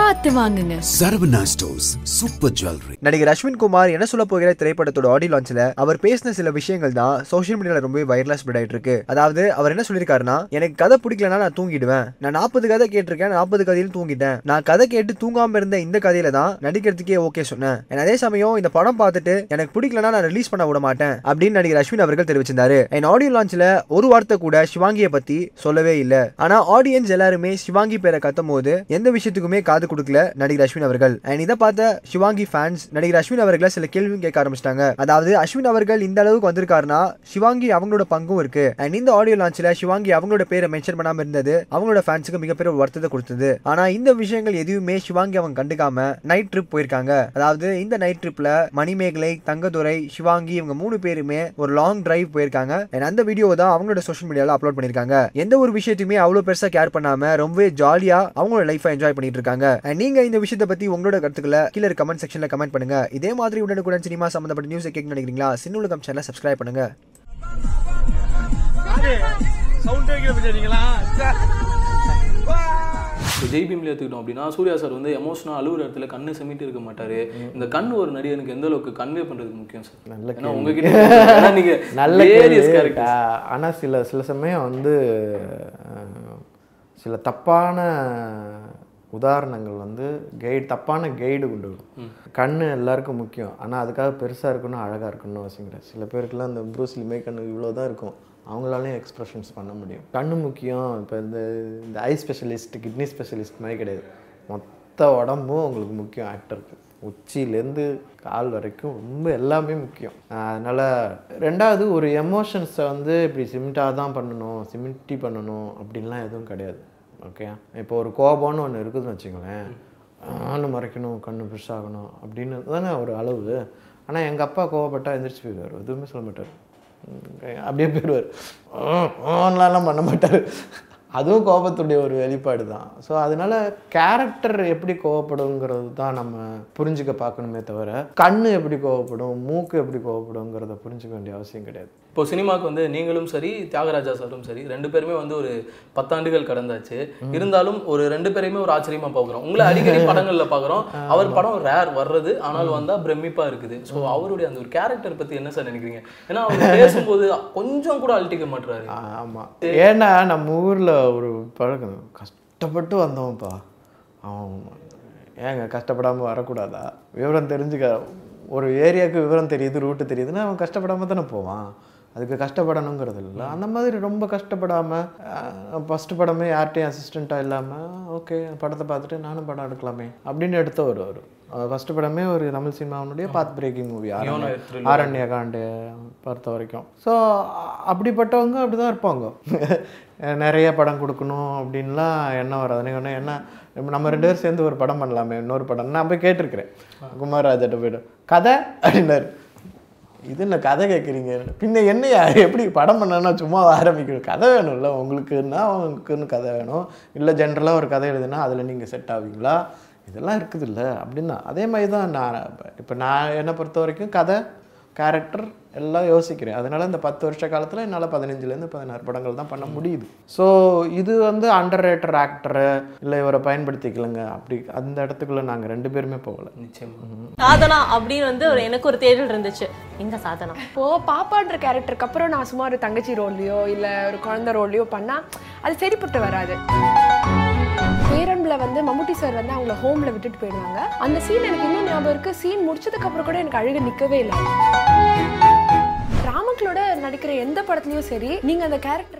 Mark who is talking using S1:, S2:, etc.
S1: பார்த்து வாங்குங்க.
S2: Saravana stores super jewellery.
S3: நடிகர் அஸ்வின் குமார் என்ன சொல்ல போகிற திரைப்படத்தோட ஆடியோ லான்ச்ல? அவர் பேசின சில விஷயங்கள் தான் சோஷியல் மீடியால ரொம்ப வைரலா ஸ்ப்ரெட் ஆயிட்டு இருக்கு அதாவது அவர் என்ன சொல்லியிருக்காருன்னா எனக்கு கதை பிடிக்கலனா நான் தூங்கிடுவேன். நான் நாற்பது கதை கேட்டிருக்கேன் நாற்பது கதையிலும் தூங்கிட்டேன். நான் கதை கேட்டு தூங்காம இருந்த இந்த கதையில தான் நடிக்கிறதுக்கே ஓகே சொன்னேன். And அதே சமயம் இந்த படம் பார்த்துட்டு எனக்கு பிடிக்கலனா நான் ரிலீஸ் பண்ண விட மாட்டேன். அப்படின்னு நடிகர் அஸ்வின் அவர்கள் தெரிவிச்சிருந்தாரு. என் ஆடியோ லான்ச்ல ஒரு வார்த்தை கூட சிவாங்கியை பத்தி சொல்லவே இல்லை. ஆனா ஆடியன்ஸ் எல்லாருமே சிவாங்கி பேரை கத்தும் போது எந்த விஷயத்துக்குமே காது கொடுக்கல நடிகர் அஸ்வின் அவர்கள். அண்ட் இதை பார்த்த சிவாங்கி ஃபேன்ஸ் நடிகர் அஸ்வின் அவர்களை சில கேள்வியும் கேட்க ஆரம்பிச்சிட்டாங்க. அதாவது அஸ்வின் அவர்கள் இந்த அளவுக்கு வந்திருக்காருன்னா சிவாங்கி அவங்களோட பங்கும் இருக்கு. அண்ட் இந்த ஆடியோ லான்ச்ல சிவாங்கி அவங்களோட பேரை மென்ஷன் பண்ணாம இருந்தது அவங்களோட ஃபேன்ஸுக்கு மிகப்பெரிய ஒரு வருத்தத்தை கொடுத்தது. ஆனா இந்த விஷயங்கள் எதுவுமே சிவாங்கி அவங்க கண்டுக்காம நைட் ட்ரிப் போயிருக்காங்க. அதாவது இந்த நைட் ட்ரிப்ல மணிமேகலை தங்கதுரை சிவாங்கி இவங்க மூணு பேருமே ஒரு லாங் டிரைவ் போயிருக்காங்க. அந்த வீடியோ தான் அவங்களோட சோஷியல் மீடியால அப்லோட் பண்ணிருக்காங்க எந்த ஒரு விஷயத்தையுமே அவ்வளவு பெருசா கேர் பண்ணாம ரொம்பவே ஜாலியா அவங்களோட லைஃபை என்ஜாய் பண்ணிட்டு இருக்காங்க. நீங்க இந்த விஷயத்தை பத்தி உங்களோட கருத்துக்களை கீழே கமெண்ட் செக்ஷன்ல கமெண்ட் பண்ணுங்க. இதே மாதிரி உடனுக்குடன் சினிமா சம்பந்தப்பட்ட நியூஸ் கேட்க நினைக்கிறீங்களா? சின்னுலகம் சேனலை சப்ஸ்கிரைப் பண்ணுங்க.
S4: சவுண்டே வைக்கிற
S5: இப்போ ஜெய் பீம்ல எடுத்துக்கிட்டோம் அப்படின்னா சூர்யா சார் வந்து எமோஷனாக அழுகுற இடத்துல கண்ணு செமிட்டு இருக்க மாட்டாரு. இந்த கண் ஒரு நடிகனுக்கு எந்த அளவுக்கு கன்வே பண்றதுக்கு முக்கியம் சார்?
S6: நல்ல
S5: ஏன்னா உங்ககிட்ட ஏன்னா நீங்க
S6: நல்ல
S5: various
S6: கேள்வி.
S5: characters.
S6: ஆஹ் ஆனா சில சில சமயம் வந்து சில தப்பான உதாரணங்கள் வந்து கைடு தப்பான கைடு கொண்டு வரும் கண்ணு எல்லாருக்கும் முக்கியம். ஆனா அதுக்காக பெருசா இருக்கணும் அழகா இருக்கணும்னு அவசியம் கிடையாது. சில பேருக்குலாம் இந்த ப்ரூஸ்லி மே கண்ணு இவ்வளோ தான் இருக்கும். அவங்களாலையும் எக்ஸ்பிரஷன்ஸ் பண்ண முடியும். கண்ணு முக்கியம். இப்போ இந்த இந்த ஐ ஸ்பெஷலிஸ்ட் கிட்னி ஸ்பெஷலிஸ்ட் மாதிரி கிடையாது. மொத்த உடம்பும் உங்களுக்கு முக்கியம் ஆக்டருக்கு உச்சியிலேருந்து கால் வரைக்கும் ரொம்ப எல்லாமே முக்கியம். அதனால ரெண்டாவது ஒரு எமோஷன்ஸை வந்து இப்படி சிமிட்டாக தான் பண்ணணும் சிமிட்டி பண்ணணும் அப்படின்லாம் எதுவும் கிடையாது. ஓகே இப்போ ஒரு கோபம்னு ஒன்று இருக்குதுன்னு வச்சுங்களேன் ஆணு மறைக்கணும் கண்ணு பெருசாகணும் அப்படின்னு தானே ஒரு அளவு. ஆனால் எங்கள் அப்பா கோவப்பட்டால் எந்திரிச்சு போயிடுவார். எதுவுமே சொல்ல மாட்டார். அப்படியே போயிடுவார். ஓன்லாம் பண்ண மாட்டார். அதுவும் கோபத்துடைய ஒரு வெளிப்பாடு தான். ஸோ அதனால கேரக்டர் எப்படி கோவப்படுங்கிறது தான் நம்ம புரிஞ்சுக்க பார்க்கணுமே தவிர கண் எப்படி கோவப்படும் மூக்கு எப்படி கோவப்படுங்கிறத புரிஞ்சுக்க வேண்டிய அவசியம் கிடையாது.
S5: இப்போ சினிமாக்கு வந்து நீங்களும் சரி தியாகராஜா சாரும் சரி ரெண்டு பேருமே வந்து ஒரு பத்தாண்டுகள் கடந்தாச்சு. இருந்தாலும் ஒரு ரெண்டு பேரையுமே ஒரு ஆச்சரியமா பார்க்குறோம் உங்களை அடிக்கடி படங்கள்ல பார்க்குறோம் அவர் படம் ரேர் வர்றது ஆனால் வந்தா பிரமிப்பா இருக்குது. ஸோ அவருடைய அந்த ஒரு கேரக்டர் பத்தி என்ன சார் நினைக்கிறீங்க? ஏன்னா அவர் பேசும்போது கொஞ்சம் கூட அழட்டிக்க மாட்டுறாரு
S6: ஆமாம் ஏன்னா நம்ம ஊரில் ஒரு பழக்கம் கஷ்டப்பட்டு வந்தோம்ப்பா அவன் ஏங்க கஷ்டப்படாமல் வரக்கூடாதா? விவரம் தெரிஞ்சுக்க ஒரு ஏரியாவுக்கு விவரம் தெரியுது ரூட்டு தெரியுதுன்னா அவன் கஷ்டப்படாமல் தானே போவான். அதுக்கு கஷ்டப்படணுங்கிறது இல்லை அந்த மாதிரி ரொம்ப கஷ்டப்படாமல் ஃபஸ்ட்டு படமே யார்கிட்டையும் அசிஸ்டண்ட்டாக இல்லாமல் ஓகே படத்தை பார்த்துட்டு நானும் படம் எடுக்கலாமே அப்படின்னு எடுத்த ஒரு ஒரு ஃபஸ்ட்டு படமே ஒரு Tamil சினிமாவுடைய path breaking movie. Aaranya Kaandam பொறுத்த வரைக்கும். ஸோ அப்படிப்பட்டவங்க அப்படி தான் இருப்பாங்க. நிறைய படம் கொடுக்கணும் அப்படின்லாம் எண்ணம் வராது. நீங்கள் என்ன நம்ம ரெண்டு பேரும் சேர்ந்து ஒரு படம் பண்ணலாமே இன்னொரு படம். நான் போய் கேட்டிருக்கிறேன். குமாரராஜட்ட போய்ட்டு கதை? அப்படின்னாரு. இது என்ன கதை கேட்குறீங்க பின்ன என்னையா? எப்படி படம் பண்ணனா சும்மா ஆரம்பிக்கணும். கதை வேணும்ல. உங்களுக்குன்னா உங்களுக்குன்னு கதை வேணும். இல்லை ஜென்ரலாக ஒரு கதை எழுதுனா அதில் நீங்கள் செட் ஆவீங்களா? இதெல்லாம் இருக்குது இல்லை அப்படின்னா அதே மாதிரி தான் நான் இப்போ நான் என்னை பொறுத்த வரைக்கும் கதை கேரக்டர் எல்லாம் யோசிக்கிறேன். அதனால இந்த பத்து வருஷ காலத்தில் என்னால் பதினஞ்சுலேருந்து பதினாறு படங்கள் தான் பண்ண முடியுது. ஸோ இது வந்து அண்டர் ரேட்டர் ஆக்டரு இல்லை இவரை பயன்படுத்திக்கலங்க. அப்படி அந்த இடத்துக்குள்ள நாங்கள் ரெண்டு பேருமே போகலை.
S5: நிச்சயமா.
S7: சாதனா அப்படின்னு வந்து ஒரு எனக்கு ஒரு தேடல் இருந்துச்சு. எங்க சாதனா?
S8: இப்போ பாப்பான்ற கேரக்டருக்கு அப்புறம் நான் சும்மா ஒரு தங்கச்சி ரோல்லையோ இல்ல ஒரு குழந்தை ரோல்லையோ பண்ணா அது சரிப்பட்டு வராது. பேரன்பில் வந்து மம்முட்டி சார் வந்து அவங்கள ஹோம்ல விட்டுட்டு போயிடுவாங்க. அந்த சீன் எனக்கு இன்னும் ஞாபகம் இருக்கு. சீன் முடிச்சதுக்கு அப்புறம் கூட எனக்கு அழுக நிக்கவே இல்லை. ராமக்களோட நடிக்கிற எந்த படத்துலயும் சரி நீங்க அந்த கேரக்டர்